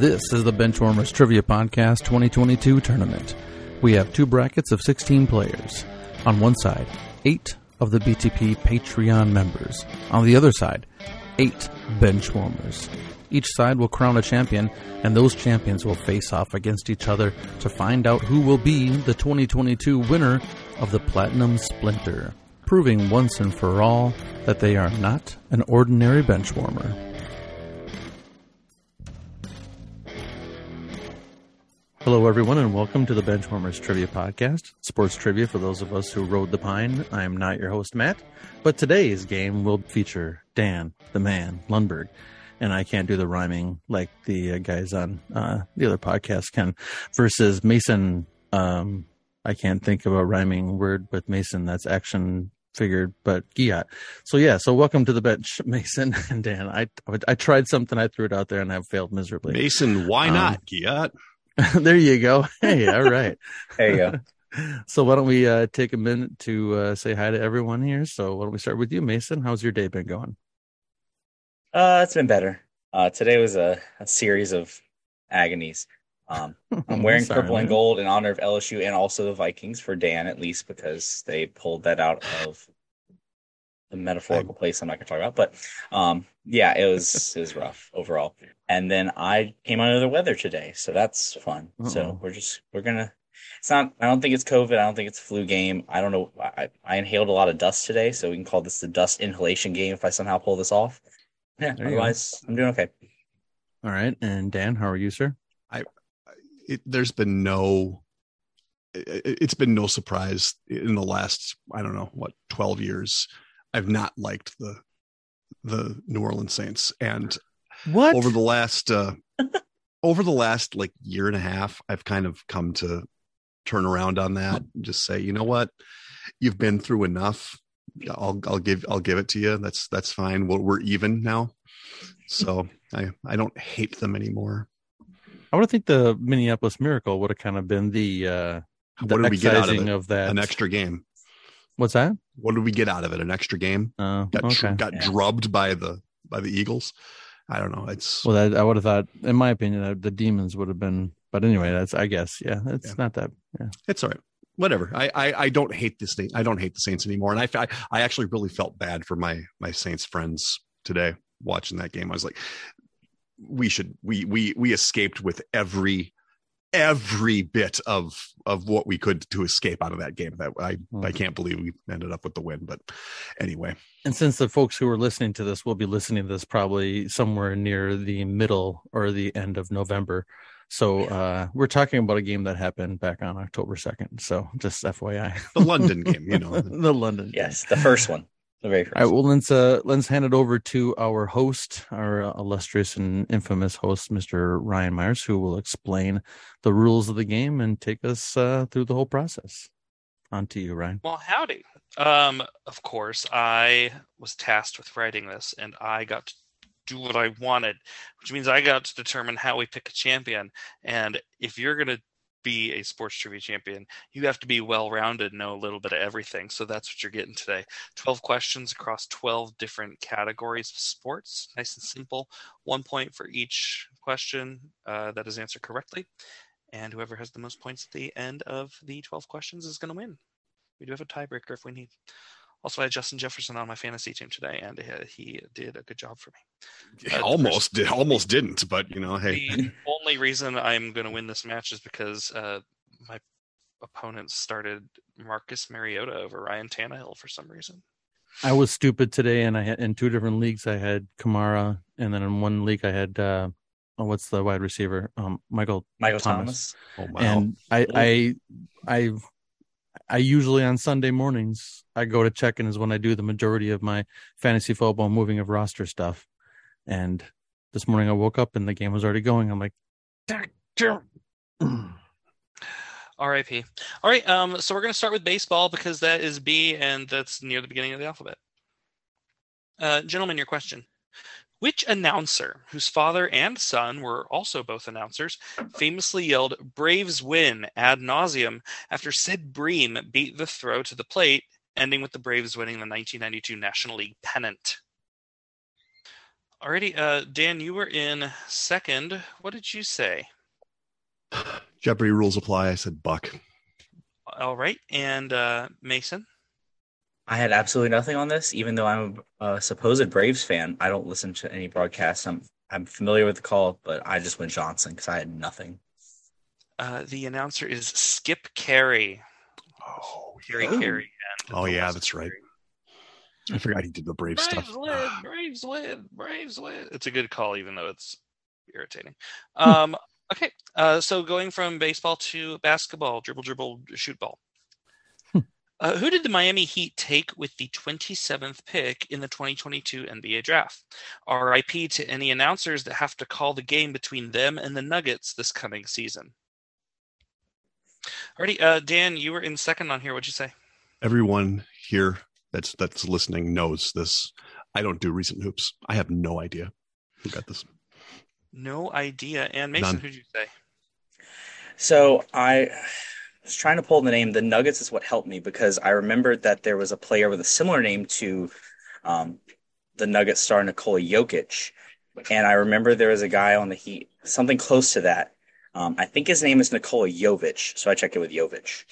This is the Benchwarmers Trivia Podcast 2022 tournament. We have two brackets of 16 players. On one side, eight of the BTP Patreon members. On the other side, eight Benchwarmers. Each side will crown a champion, and those champions will face off against each other to find out who will be the 2022 winner of the Platinum Splinter, proving once and for all that they are not an ordinary benchwarmer. Hello, everyone, and welcome to the Benchwarmers Trivia Podcast, sports trivia for those of us who rode the pine. I am not your host, Matt, but today's game will feature Dan, the man, Lundberg, and I can't do the rhyming like the uh, guys on uh, the other podcast can, versus Mason. Um, I can't think of a rhyming word with Mason that's action figured, but Giat. So yeah, so welcome to the bench, Mason and Dan. I I tried something, I threw it out there, and I've failed miserably. Mason, why Um, not, Giat? there you go. Hey, all right. There you go. So why don't we uh, take a minute to uh, say hi to everyone here? So why don't we start with you, Mason? How's your day been going? Uh, it's been better. Uh, today was a, a series of agonies. Um, I'm wearing Sorry, purple and gold in honor of LSU and also the Vikings for Dan, at least because they pulled that out of the metaphorical place I'm not going to talk about. But um, yeah, it was it was rough overall. And then I came under the weather today, so that's fun. Uh-oh. So we're just we're gonna. It's not. I don't think it's COVID. I don't think it's flu game. I don't know. I, I inhaled a lot of dust today, so we can call this the dust inhalation game if I somehow pull this off. Yeah. There. Otherwise, I'm doing okay. All right. And Dan, how are you, sir? It, there's been no, it, it's been no surprise in the last, I don't know, what, 12 years. I've not liked the, the New Orleans Saints. And What? over the last, uh, over the last like year and a half, I've kind of come to turn around on that and just say, you know what, you've been through enough. I'll, I'll give, I'll give it to you. That's, that's fine. We're, we're even now. So I, I don't hate them anymore. I would think the Minneapolis Miracle would have kind of been the uh, the What did we get out of it? of that. An extra game. What's that? What did we get out of it? An extra game? Uh, Got tr- okay. got Yeah. drubbed by the by the Eagles. I don't know. It's Well, that, I would have thought, in my opinion, that the demons would have been. But anyway, that's I guess. Yeah, it's Yeah. not that. Yeah. it's all right. Whatever. I, I I don't hate this thing. I don't hate the Saints anymore. And I I, I actually really felt bad for my my Saints friends today watching that game. I was like, we should we we we escaped with every every bit of of what we could to escape out of that game. That I Hmm. I can't believe we ended up with the win. But anyway, And since the folks who are listening to this will be listening to this probably somewhere near the middle or the end of November. So uh, we're talking about a game that happened back on October 2nd. So just FYI. the London game, you know. the London. game. Yes, the first one, the very first. All right, well, let's uh, let's hand it over to our host, our uh, illustrious and infamous host, Mr. Ryan Meyers, who will explain the rules of the game and take us uh, through the whole process. On to you, Ryan. Well, howdy. Um, of course, I was tasked with writing this, and I got to do what I wanted, which means I got to determine how we pick a champion. And if you're going to be a sports trivia champion, you have to be well rounded, know a little bit of everything. So that's what you're getting today 12 questions across 12 different categories of sports. Nice and simple. One point for each question uh, that is answered correctly. And whoever has the most points at the end of the 12 questions is going to win. We do have a tiebreaker if we need. Also, I had Justin Jefferson on my fantasy team today, and he- he did a good job for me. Uh, almost did, almost didn't, but you know, hey, The only reason I'm going to win this match is because uh, my opponent started Marcus Mariota over Ryan Tannehill for some reason. I was stupid today, and I had in two different leagues I had Kamara, and then in one league I had uh, oh, what's the wide receiver? Um, Michael Michael Thomas. Thomas. oh wow. And I, I, I, I usually on Sunday mornings I go to check in is when I do the majority of my fantasy football moving of roster stuff. And this morning I woke up and the game was already going. I'm like, RIP. All right, um, so we're going to start with baseball because that is B and that's near the beginning of the alphabet. Uh, gentlemen, your question. Which announcer, whose father and son were also both announcers, famously yelled Braves win ad nauseum after Sid Bream beat the throw to the plate, ending with the Braves winning the 1992 National League pennant? Alrighty, uh, Dan, you were in second. What did you say? Jeopardy rules apply. I said Buck. All right, and uh, Mason. I had absolutely nothing on this, even though I'm a supposed Braves fan. I don't listen to any broadcasts. I'm I'm familiar with the call, but I just went Johnson because I had nothing. Uh, the announcer is Skip Caray. Oh, Harry Oh. Caray. Oh, yeah, Wes that's right. I forgot he did the Brave Braves stuff. Braves win, Braves win, Braves win. It's a good call, even though it's irritating. Um, okay, uh, so going from baseball to basketball, dribble, dribble, shoot ball. Uh, who did the Miami Heat take with the 27th pick in the 2022 NBA draft? RIP to any announcers that have to call the game between them and the Nuggets this coming season. Alrighty, uh, Dan, you were in second on here. What'd you say? Everyone here that's that's listening knows this. I don't do recent hoops. I have no idea who got this. No idea. And Mason, None. who'd you say? So I was trying to pull the name. The Nuggets is what helped me because I remembered that there was a player with a similar name to um, the Nuggets star Nikola Jokic, and I remember there was a guy on the Heat, something close to that. Um, I think his name is Nikola Jovic, so I checked it with Jovic.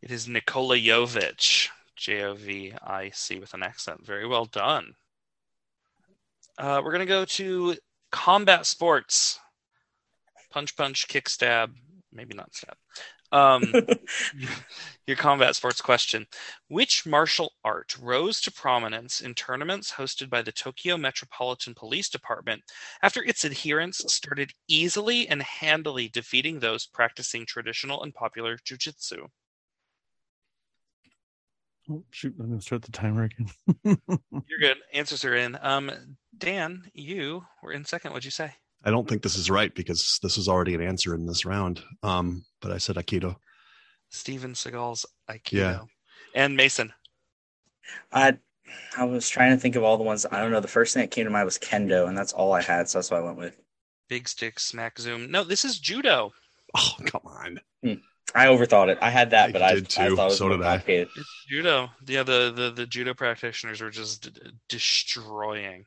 It is Nikola Jovic, J O V I C with an accent. Very well done. Uh, we're going to go to combat sports punch, punch, kick, stab, maybe not stab. Um, your combat sports question Which martial art rose to prominence in tournaments hosted by the Tokyo Metropolitan Police Department after its adherents started easily and handily defeating those practicing traditional and popular jujitsu? Oh, shoot, I'm going to start the timer again. You're good. Answers are in. Um, Dan, you were in second. What'd you say? I don't think this is right because this is already an answer in this round. Um, but I said Aikido. Steven Seagal's Aikido. Yeah. And Mason. I I was trying to think of all the ones. I don't know. The first thing that came to mind was kendo, and that's all I had, so that's what I went with. Big stick, smack zoom. No, this is judo. Oh, come on. I overthought it. I had that, I but I, did I too. thought it was So more did I. It's judo. Yeah, the, the, the judo practitioners were just d- d- destroying.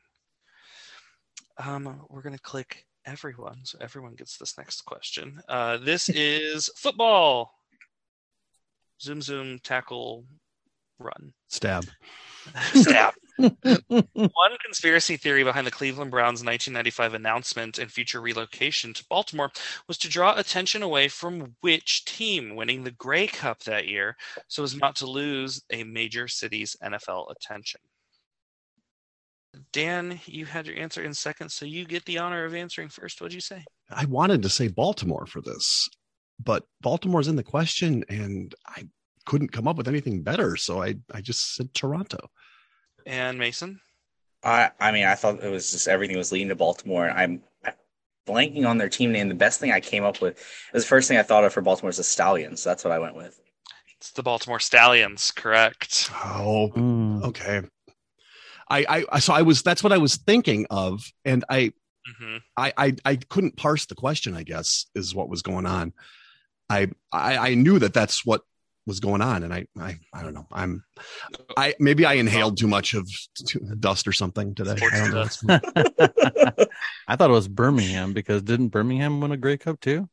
Um, we're gonna click everyone, so everyone gets this next question. Uh, this is football. Zoom, zoom, tackle, run. Stab. Stab. One conspiracy theory behind the Cleveland Browns' 1995 announcement and future relocation to Baltimore was to draw attention away from which team winning the Grey Cup that year so as not to lose a major city's NFL attention. Dan, you had your answer in seconds, so you get the honor of answering first. What'd you say? I wanted to say Baltimore for this, but Baltimore's in the question, and I couldn't come up with anything better, so I I just said Toronto. And Mason? I I mean, I thought it was just everything was leading to Baltimore, and I'm blanking on their team name. The best thing I came up with it was the first thing I thought of for Baltimore is the Stallions. That's what I went with. It's the Baltimore Stallions, correct? Oh, Mm. okay. I, I I so I was that's what I was thinking of, and I hmm I, I I couldn't parse the question. I guess is what was going on. I I, I knew that that's what was going on, and I, I I don't know. I'm I maybe I inhaled too much of t- dust or something today. I don't know. I thought it was Birmingham because didn't Birmingham win a Grey Cup too?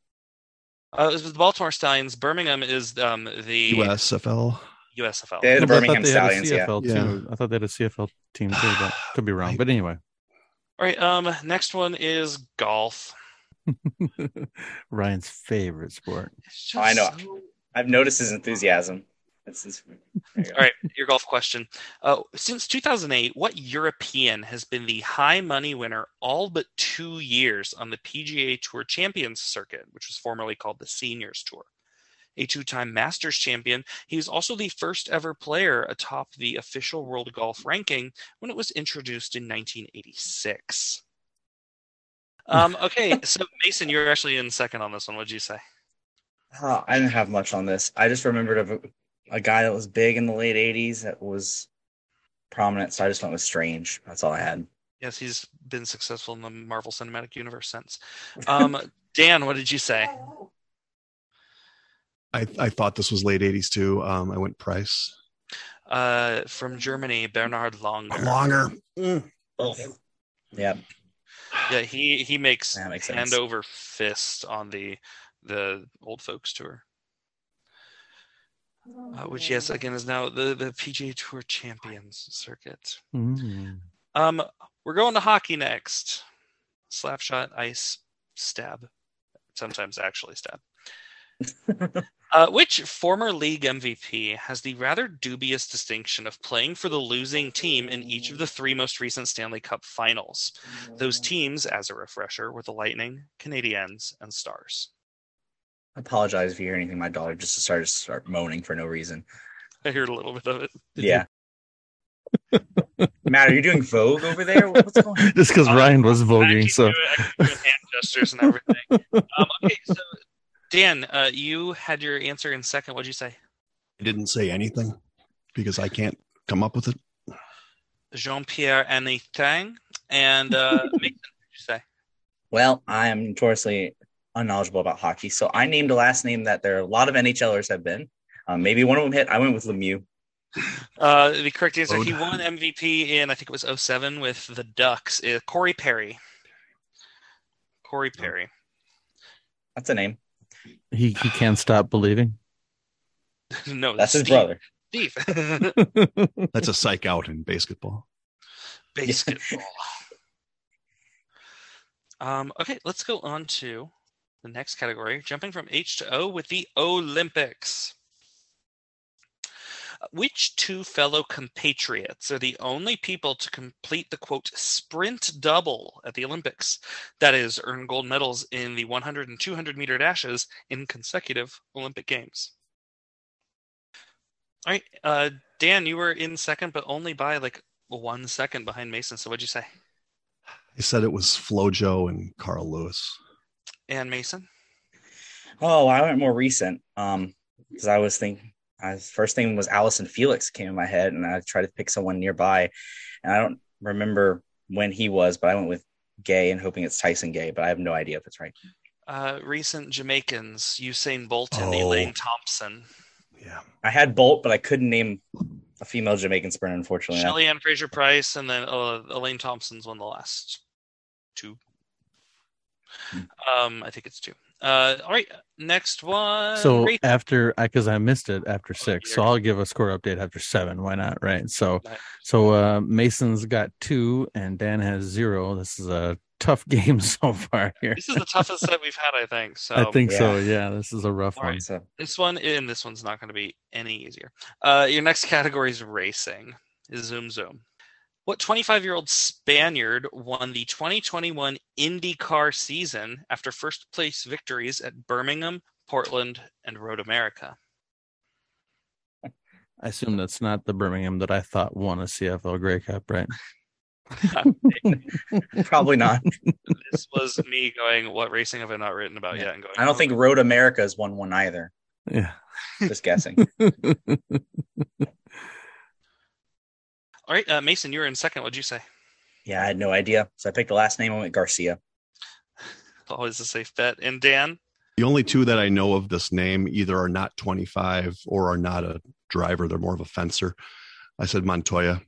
Uh, it was the Baltimore Stallions. Birmingham is um, the USFL. USFL. They had the but Birmingham thought they had a Stallions, yeah. CFL Yeah. too. I thought they had a CFL team too, but could be wrong. But anyway, All right. Um. Next one is golf. Ryan's favorite sport. It's Oh, I know. so- I've noticed his enthusiasm. It's, it's, there you go. All right. Your golf question. Uh, since 2008, what European has been the high money winner all but two years on the PGA Tour Champions Circuit, which was formerly called the Seniors Tour? A two time Masters champion, he was also the first ever player atop the official world golf ranking when it was introduced in 1986. Um, okay, so Mason, you're actually in second on this one. What'd you say? Oh, I didn't have much on this. I just remembered of a, a guy that was big in the late '80s that was prominent, so I just went with Strange. That's all I had. Yes, he's been successful in the Marvel Cinematic Universe since. Um, Dan, what did you say? I I thought this was late '80s too. Um, I went Price. Uh, from Germany, Bernhard Langer. Langer. Oh. Yep. Yeah, he he makes, makes hand sense. over fist on the the old folks tour, uh, which yes again is now the the PGA Tour Champions circuit. Mm. Um, we're going to hockey next. Slap shot, ice, stab. Sometimes actually stab. Uh, which former league MVP has the rather dubious distinction of playing for the losing team in each of the three most recent Stanley Cup finals? Those teams, as a refresher, were the Lightning, Canadiens, and Stars. I apologize if you hear anything. My daughter just started to start moaning for no reason. I heard a little bit of it. Yeah. Matt, are you doing Vogue over there? What's going on? Just because Uh, Ryan was I voguing, keep so doing- I keep doing hand gestures and everything. Um, okay, so Dan, uh, you had your answer in second. What'd you say? I didn't say anything because I can't come up with it. Jean Pierre Anything. And uh, Mason, what'd you say? Well, I am notoriously unknowledgeable about hockey, so I named a last name that there are a lot of NHLers have been. Um, maybe one of them hit. I went with Lemieux. Uh, the correct answer, Ode. he won MVP in, I think it was 07 with the Ducks. Uh, Corey Perry. Corey Perry. That's a name. He, he can't stop believing. no, That's his brother. Steve. That's a psych out in basketball. Basketball. um, okay, let's go on to the next category, jumping from H to O with the Olympics. Which two fellow compatriots are the only people to complete the quote sprint double at the Olympics? That is, earn gold medals in the 100 and 200 meter dashes in consecutive Olympic Games. All right, uh, Dan, you were in second, but only by like one second behind Mason. So what'd you say? I said it was Flojo and Carl Lewis. And Mason? Oh, I went more recent. Um, because I was thinking, I, first thing was Allyson Felix came in my head, and I tried to pick someone nearby, and I don't remember when he was, but I went with Gay and hoping it's Tyson Gay, but I have no idea if it's right. Uh, recent Jamaicans, Usain Bolt and Oh. Elaine Thompson. Yeah. I had Bolt, but I couldn't name a female Jamaican sprinter, unfortunately. Shelly Ann Fraser Pryce, and then uh, Elaine Thompson's won the last two. Hmm. Um, I think it's two. Uh, all right, next one. So Rachel. after, because I missed it after Oh, six, so. I'll give a score update after seven. Why not? Right. So, Right. so uh, Mason's got two, and Dan has zero. This is a tough game so far here. This is the toughest set we've had, I think. So I think so. yeah. Yeah, this is a rough All one. right. So This one and this one's not going to be any easier. Uh, your next category is racing. Is zoom zoom. What 25 year old Spaniard won the 2021 IndyCar season after first place victories at Birmingham, Portland, and Road America? I assume that's not the Birmingham that I thought won a CFL Grey Cup, right? probably not. this was me going, What racing have I not written about yet? And going, I don't oh, think Road America's won one either. Yeah. Just guessing. All right, uh, Mason, you were in second. What'd you say? Yeah, I had no idea. So I picked the last name. I went Garcia. Always a safe bet. And Dan? The only two that I know of this name either are not 25 or are not a driver. They're more of a fencer. I said Montoya.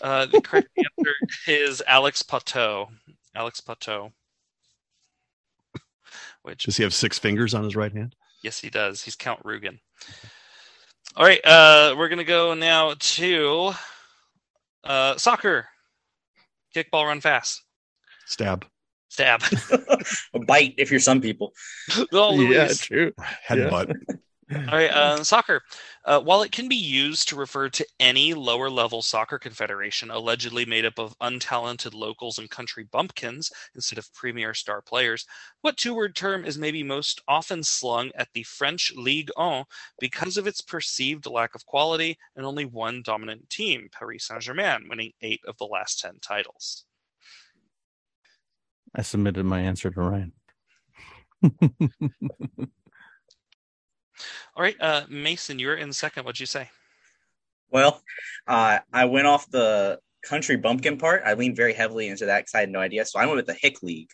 Uh, the correct answer is Alex Palou. Alex Palou. Which Does he have six fingers on his right hand? Yes, he does. He's Count Rugen. All right, uh, we're gonna go now to uh, soccer. Kickball, run fast, Stab. stab. A bite if you're some people. oh, yeah, true. Headbutt. All right, uh, soccer. Uh, while it can be used to refer to any lower level soccer confederation allegedly made up of untalented locals and country bumpkins instead of premier star players, what two word term is maybe most often slung at the French Ligue 1 because of its perceived lack of quality and only one dominant team, Paris Saint Germain, winning eight of the last 10 titles? I submitted my answer to Ryan. All right, uh, Mason, you're in second. What'd you say? Well, uh, I went off the country bumpkin part. I leaned very heavily into that because I had no idea. So I went with the Hick League.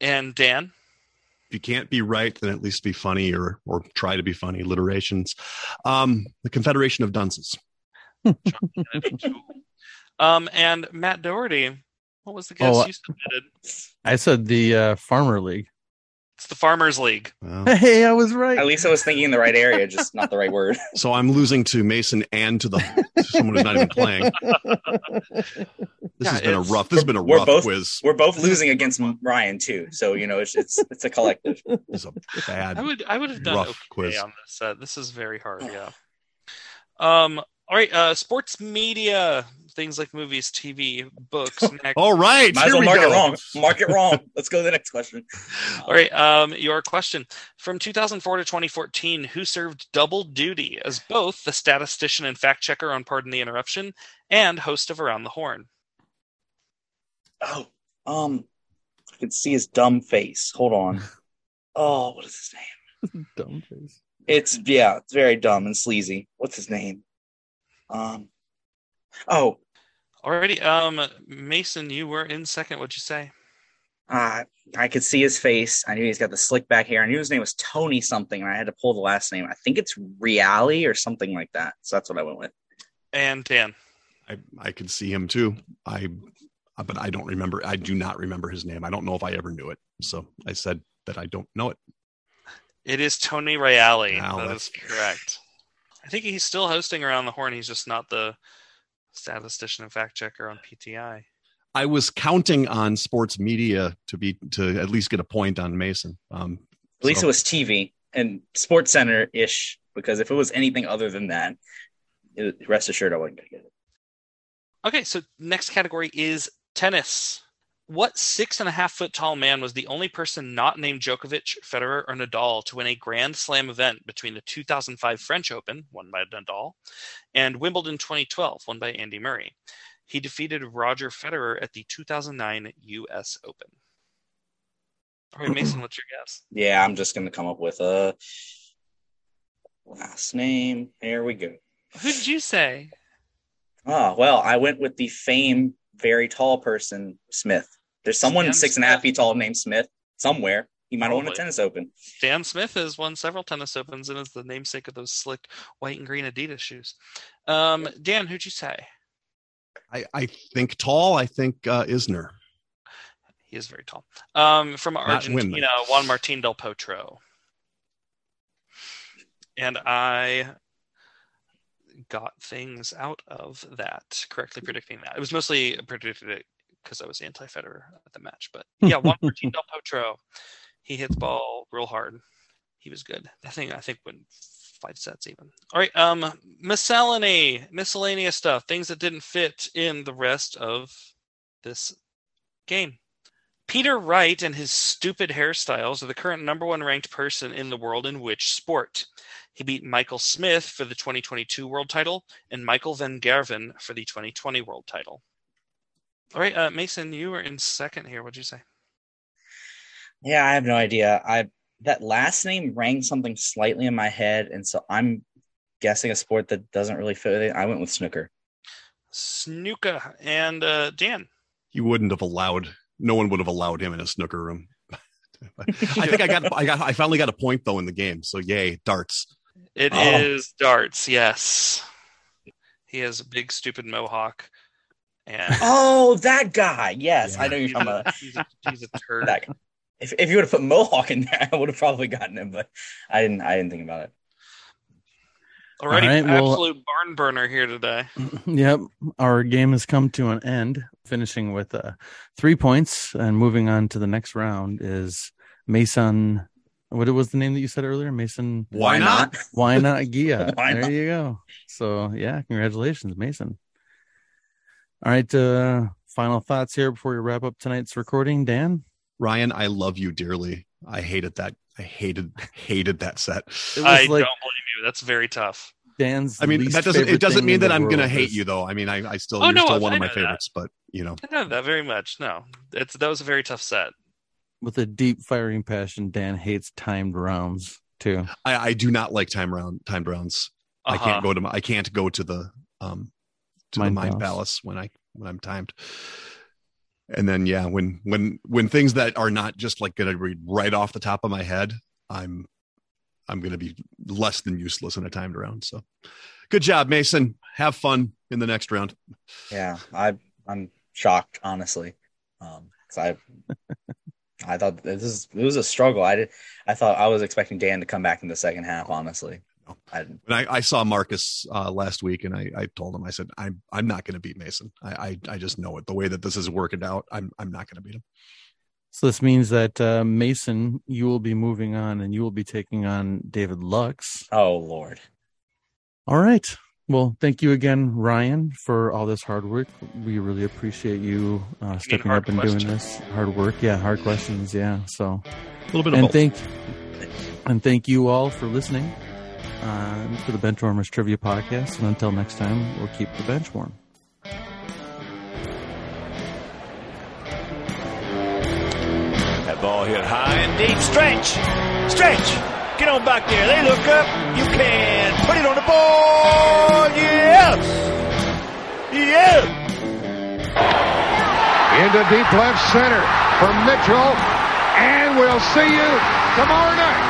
And Dan? If you can't be right, then at least be funny or or try to be funny. Alliterations. Um, the Confederation of Dunces. um, and Matt Doherty, What was the guess Oh, you submitted? I said the uh, Farmer League. It's the Farmers League. Well, Hey, I was right. At least I was thinking in the right area, just not the right word. so I'm losing to Mason and to the to someone who's not even playing. This Yeah, has been a rough. This has been a rough both- quiz. We're both losing against Ryan too, so you know it's it's it's a collective. This is a bad. I would I would have done Rough okay quiz. on this. Uh, this is very hard. Yeah. Um. All right. Uh, sports media things like movies, TV, books. Next. All right, Might as here well we mark go. it wrong. Mark it wrong. Let's go to the next question. All right. Um, your question from 2004 to 2014: Who served double duty as both the statistician and fact checker on Pardon the Interruption and host of Around the Horn? Oh, um, I can see his dumb face. Hold on. Oh, what is his name? Dumb face. It's yeah, it's very dumb and sleazy. What's his name? Um, oh, Alrighty. Um, Mason, you were in second. What'd you say? uh, I could see his face. I knew he's got the slick back hair. I knew his name was Tony something, and I had to pull the last name. I think it's Reali or something like that. So that's what I went with. And Dan. I I could see him too. I, but I don't remember. I do not remember his name. I don't know if I ever knew it. So I said that I don't know it. It is Tony Reali. Wow, that that's- is correct. I think he's still hosting Around the Horn. He's just not the statistician and fact checker on PTI. I was counting on sports media to be to at least get a point on Mason. Um, At least so- it was TV and Sports Center ish. Because if it was anything other than that, it, rest assured I wasn't gonna get it. Okay, so next category is tennis. What six and a half foot tall man was the only person not named Djokovic, Federer, or Nadal to win a Grand Slam event between the 2005 French Open, won by Nadal, and Wimbledon 2012, won by Andy Murray? He defeated Roger Federer at the 2009 U.S. Open. All right, Mason, what's your guess? Yeah, I'm just gonna come up with a last name. Here we go. Who did you say? Oh well, I went with the fame very tall person, Smith. There's someone Stan six and a half Smith. feet tall named Smith somewhere. He might have won a tennis open. Stan Smith has won several tennis opens and is the namesake of those slick white and green Adidas shoes. Um, Dan, who'd you say? I, I think tall. I think uh, Isner. He is very tall. Um, from win, Argentina, Juan Martín del Potro. And I got things out of that, correctly predicting that. It was mostly predicted it because I was anti-Federer at the match. But yeah, Juan Martín del Potro, he hits ball real hard. He was good. I think I think went five sets even. All right, um, miscellany, miscellaneous stuff, things that didn't fit in the rest of this game. Peter Wright and his stupid hairstyles are the current number one ranked person in the world in which sport? He beat Michael Smith for the 2022 world title and Michael Van Gerwen for the 2020 world title. All right, uh, Mason, you were in second here. What'd you say? Yeah, I have no idea. I that last name rang something slightly in my head, and so I'm guessing a sport that doesn't really fit with it. I went with snooker. Snooker and uh, Dan. He wouldn't have allowed. No one would have allowed him in a snooker room. I think I got. I got. I finally got a point though in the game. So yay, darts. It Oh. is darts. Yes, he has a big stupid mohawk, and Oh, that guy. Yes, Yeah. I know you're talking a, about he's, a, he's a turd. that guy. If if you would have put Mohawk in there, I would have probably gotten him, but I didn't. I didn't think about it. Alrighty, All right, well- absolute barn burner here today. Yep, our game has come to an end, finishing with uh, three points and moving on to the next round is Mason. What was the name that you said earlier? Mason. Why not? Why not Gia? Why there not? you go. So yeah, congratulations, Mason. All right, uh, final thoughts here before we wrap up tonight's recording. Dan, Ryan, I love you dearly. I hated that. I hated hated that set. I like don't blame you. That's very tough. Dan's. I mean, that doesn't. It doesn't mean that I'm gonna hate you though. I mean, I, I still Oh, you're no, still I one of my know that. favorites, but you know, I know that very much. No, it's that was a very tough set. With a deep firing passion, Dan hates timed rounds too. I, I do not like time round timed rounds. I Uh-huh. can't go to my, I can't go to the um to Mind the mind Palace. palace when I when I'm timed. And then yeah, when when when things that are not just like gonna read right off the top of my head, I'm I'm gonna be less than useless in a timed round. So good job, Mason. Have fun in the next round. Yeah, I I'm shocked, honestly. Um, 'cause I, I thought this is it was a struggle. I did. I thought I was expecting Dan to come back in the second half. Honestly, I And I, I saw Marcus uh, last week, and I, I told him, I said, I'm I'm not going to beat Mason. I, I I just know it. The way that this is working out, I'm I'm not going to beat him. So this means that uh, Mason, you will be moving on, and you will be taking on David Lux. oh Lord, All right. Well, thank you again, Ryan, for all this hard work. We really appreciate you uh, stepping up and questions. doing this hard work. Yeah, hard questions. Yeah. So, A little bit of and both. thank and thank you all for listening uh, to the Benchwarmers Trivia Podcast. And until next time, we'll keep the bench warm. That ball hit high and deep. Stretch! Stretch! Get on back there. They look up. You can put it on the board. Yes! Yes! into deep left center for Mitchell, and we'll see you tomorrow night.